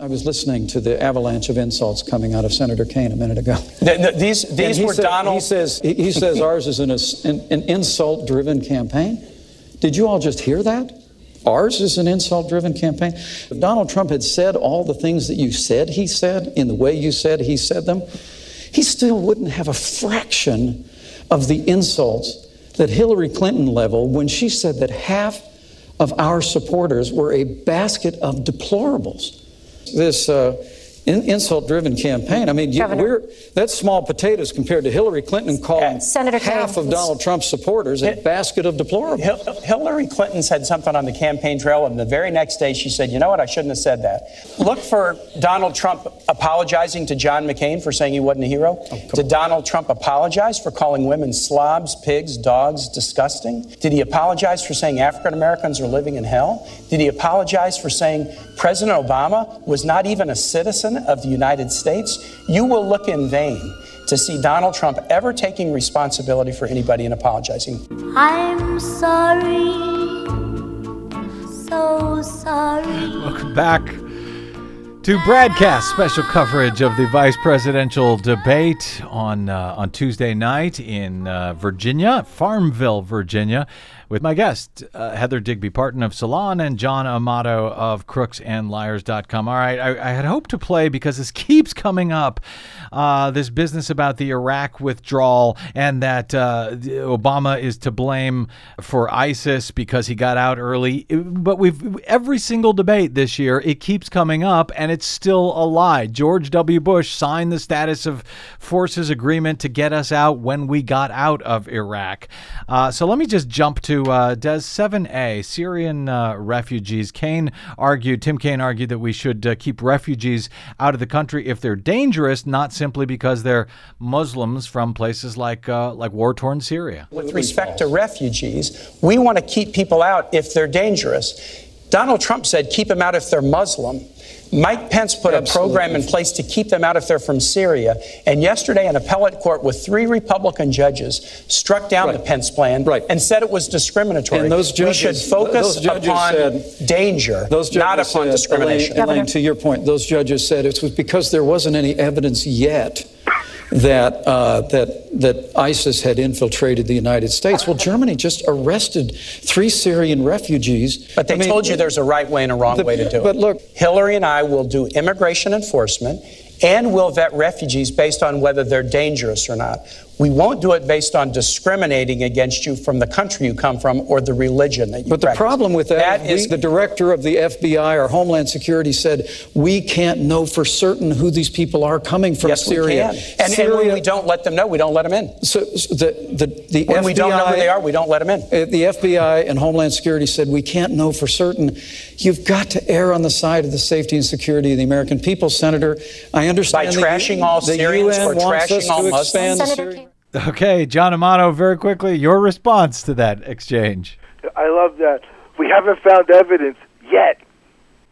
I was listening to the avalanche of insults coming out of Senator Kaine a minute ago. The- the- these these he were said- Donald. He says, he he says ours is an, an, an insult driven campaign. Did you all just hear that? Ours is an insult driven campaign. If Donald Trump had said all the things that you said he said in the way you said he said them, he still wouldn't have a fraction of the insults that Hillary Clinton leveled when she said that half of our supporters were a basket of deplorables. This uh, in, insult-driven campaign. I mean, you, we're that's small potatoes compared to Hillary Clinton calling uh, Senator half of Donald Trump's supporters a basket of deplorables. Hil- Hillary Clinton said something on the campaign trail, and the very next day she said, You know what? I shouldn't have said that. Look for Donald Trump apologizing to John McCain for saying he wasn't a hero. Oh, Did Donald Trump apologize for calling women slobs, pigs, dogs disgusting? Did he apologize for saying African Americans are living in hell? Did he apologize for saying President Obama was not even a citizen of the United States? You will look in vain to see Donald Trump ever taking responsibility for anybody and apologizing. I'm sorry, so sorry. Welcome back to BradCast special coverage of the vice presidential debate on uh, on Tuesday night in uh, Virginia, Farmville, Virginia, with my guest uh, Heather Digby Parton of Salon and John Amato of CrooksandLiars.com. All right, I, I had hoped to play because this keeps coming up, uh, this business about the Iraq withdrawal and that uh, Obama is to blame for ISIS because he got out early. But we've every single debate this year, it keeps coming up, and it's still a lie. George W. Bush signed the status of forces agreement to get us out when we got out of Iraq. Uh, so let me just jump to uh, Des 7A, Syrian uh, refugees. Kaine argued, Tim Kaine argued that we should uh, keep refugees out of the country if they're dangerous, not simply because they're Muslims from places like uh, like war torn Syria. With respect to refugees, we want to keep people out if they're dangerous. Donald Trump said keep them out if they're Muslim. Mike Pence put a program in place to keep them out if they're from Syria. And yesterday, an appellate court with three Republican judges struck down the Pence plan Right. and said it was discriminatory. And those judges, we should focus those judges upon said- danger, Those not judges upon said, discrimination. Elaine, Elaine, to your point, those judges said it was because there wasn't any evidence yet that uh, that that ISIS had infiltrated the United States. Well, Germany just arrested three Syrian refugees. But they I mean, told you there's a right way and a wrong the- way to do but it. But look- Hillary and I will do immigration enforcement and we'll vet refugees based on whether they're dangerous or not. We won't do it based on discriminating against you from the country you come from or the religion that you But the problem with that, that is is the director of the FBI or Homeland Security said we can't know for certain who these people are coming from yes, Syria. we can. And, and when we don't let them know, we don't let them in. so, so the the the When FBI, we don't know who they are, we don't let them in. The FBI and Homeland Security said we can't know for certain. You've got to err on the side of the safety and security of the American people, Senator. I understand By the- trashing all the Syrians UN or trashing all Muslims? expand the Senator Syrian- Kaine. Okay, John Amato, very quickly, your response to that exchange. I love that. We haven't found evidence yet.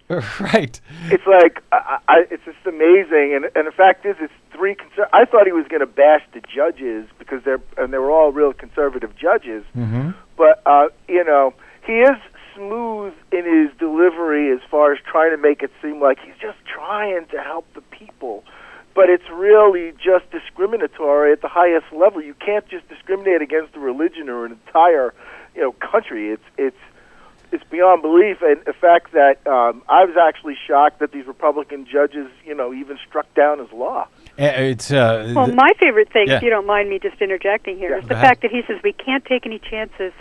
Right. It's like I, I, it's just amazing, and and the fact is, it's three. Conser- I thought he was going to bash the judges because they're and they were all real conservative judges. Mm-hmm. But uh, you know, he is smooth in his delivery as far as trying to make it seem like he's just trying to help the people. But it's really just discriminatory at the highest level. You can't just discriminate against a religion or an entire you know country. It's it's it's beyond belief, and the fact that um, I was actually shocked that these Republican judges, you know, even struck down his law. Eh, It's uh, Well, my favorite thing, Yeah. if you don't mind me just interjecting here, Yeah, is the fact that he says we can't take any chances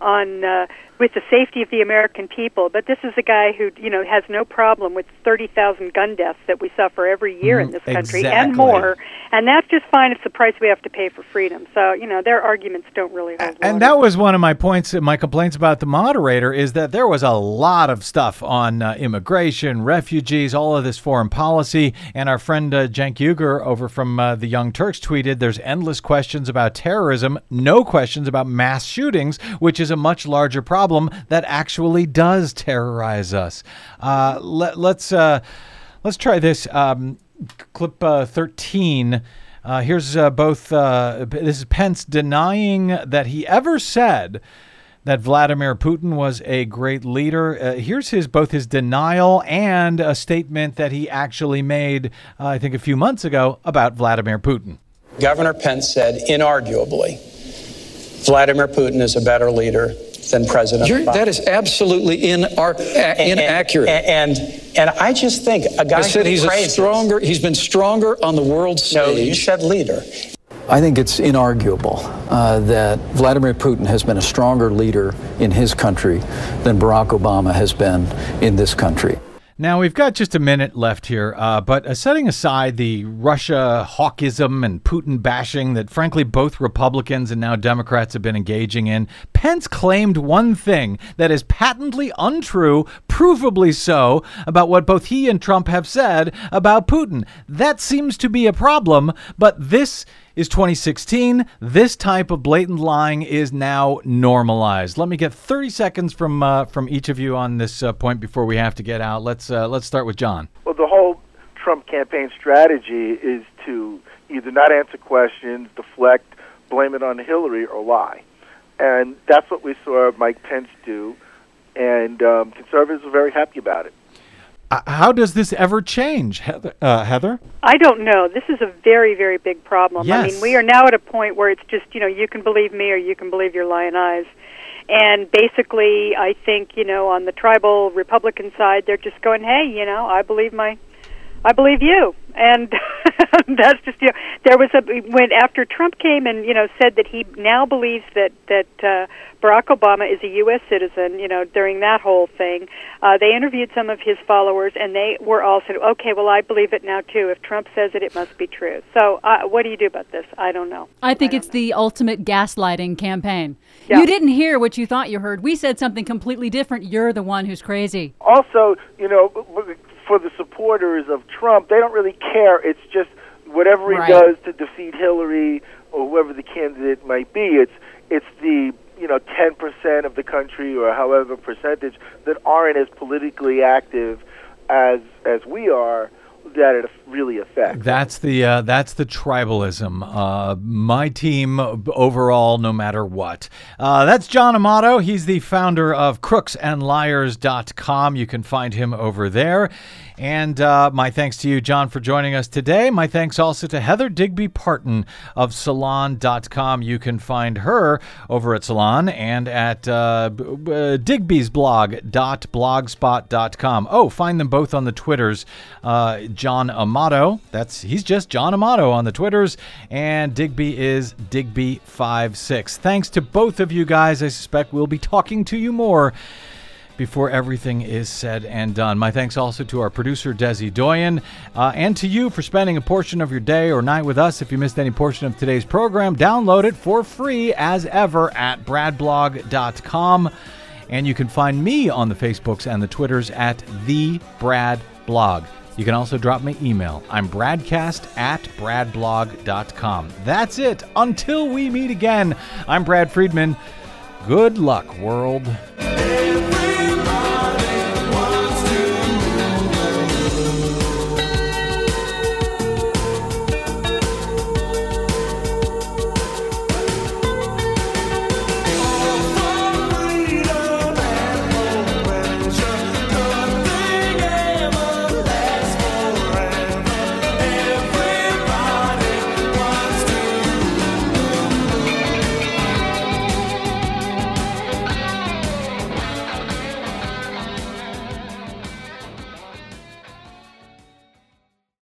on uh, with the safety of the American people. But this is a guy who, you know, has no problem with 30,000 gun deaths that we suffer every year in Mm, this country exactly. and more. And that's just fine. It's the price we have to pay for freedom. So, you know, their arguments don't really hold And water. that was one of my points, my complaints about the moderator is that there was a lot of stuff on uh, immigration, refugees, all of this foreign policy. And our friend uh, Cenk Uygur over from uh, the Young Turks tweeted there's endless questions about terrorism, no questions about mass shootings, which is a much larger problem that actually does terrorize us. Uh, let, let's, uh, let's try this. Um, clip uh, 13. Uh, here's both. This is Pence denying that he ever said that Vladimir Putin was a great leader. Uh, here's his both his denial and a statement that he actually made, uh, I think, a few months ago about Vladimir Putin. Governor Pence said, inarguably, Vladimir Putin is a better leader than President You're, Biden. that is absolutely inar- a- inaccurate. And, and and I just think a guy I said who he's a stronger. He's been stronger on the world stage. No, you stage. said leader. I think it's inarguable uh, that Vladimir Putin has been a stronger leader in his country than Barack Obama has been in this country. Now, we've got just a minute left here, uh, but uh, setting aside the Russia hawkism and Putin bashing that, frankly, both Republicans and now Democrats have been engaging in, Pence claimed one thing that is patently untrue, provably so, about what both he and Trump have said about Putin. That seems to be a problem, but this is 2016. This type of blatant lying is now normalized. Let me get 30 seconds from uh, from each of you on this uh, point before we have to get out. Let's uh, let's start with John. Well, the whole Trump campaign strategy is to either not answer questions, deflect, blame it on Hillary, or lie. And that's what we saw Mike Pence do. And um, conservatives are very happy about it. Uh, how does this ever change, Heather? Uh, Heather? I don't know. This is a very, very big problem. Yes. I mean, we are now at a point where it's just, you know, you can believe me or you can believe your lying eyes. And basically, I think, you know, on the tribal Republican side, they're just going, hey, you know, I believe my. I believe you, and that's just you know. There was a when after Trump came and you know said that he now believes that that uh, Barack Obama is a U.S. citizen. You know, during that whole thing, uh, they interviewed some of his followers, and they were all said, "Okay, well, I believe it now too. If Trump says it, it must be true." So, uh, what do you do about this? I don't know. I think it's the ultimate gaslighting campaign. Yeah. You didn't hear what you thought you heard. We said something completely different. You're the one who's crazy. Also, you know, for the supporters of Trump, they don't really care. It's just whatever he Right. does to defeat Hillary or whoever the candidate might be. It's it's the you know ten percent of the country or however percentage that aren't as politically active as as we are that it really affects. That's the uh, that's the tribalism. Uh, my team overall, no matter what. Uh, that's John Amato. He's the founder of crooksandliars.com. You can find him over there. And uh, my thanks to you, John, for joining us today. My thanks also to Heather Digby Parton of Salon.com. You can find her over at Salon and at uh, Digby's blog.blogspot.com. Oh, find them both on the Twitters. Uh, John Amato, that's he's just John Amato on the Twitters, and Digby is Digby56. Thanks to both of you guys. I suspect we'll be talking to you more before everything is said and done. My thanks also to our producer, Desi Doyen, uh, and to you for spending a portion of your day or night with us. If you missed any portion of today's program, download it for free as ever at bradblog.com. And you can find me on the Facebooks and the Twitters at the Brad Blog. You can also drop me email. I'm bradcast at bradblog.com. That's it. Until we meet again, I'm Brad Friedman. Good luck, world.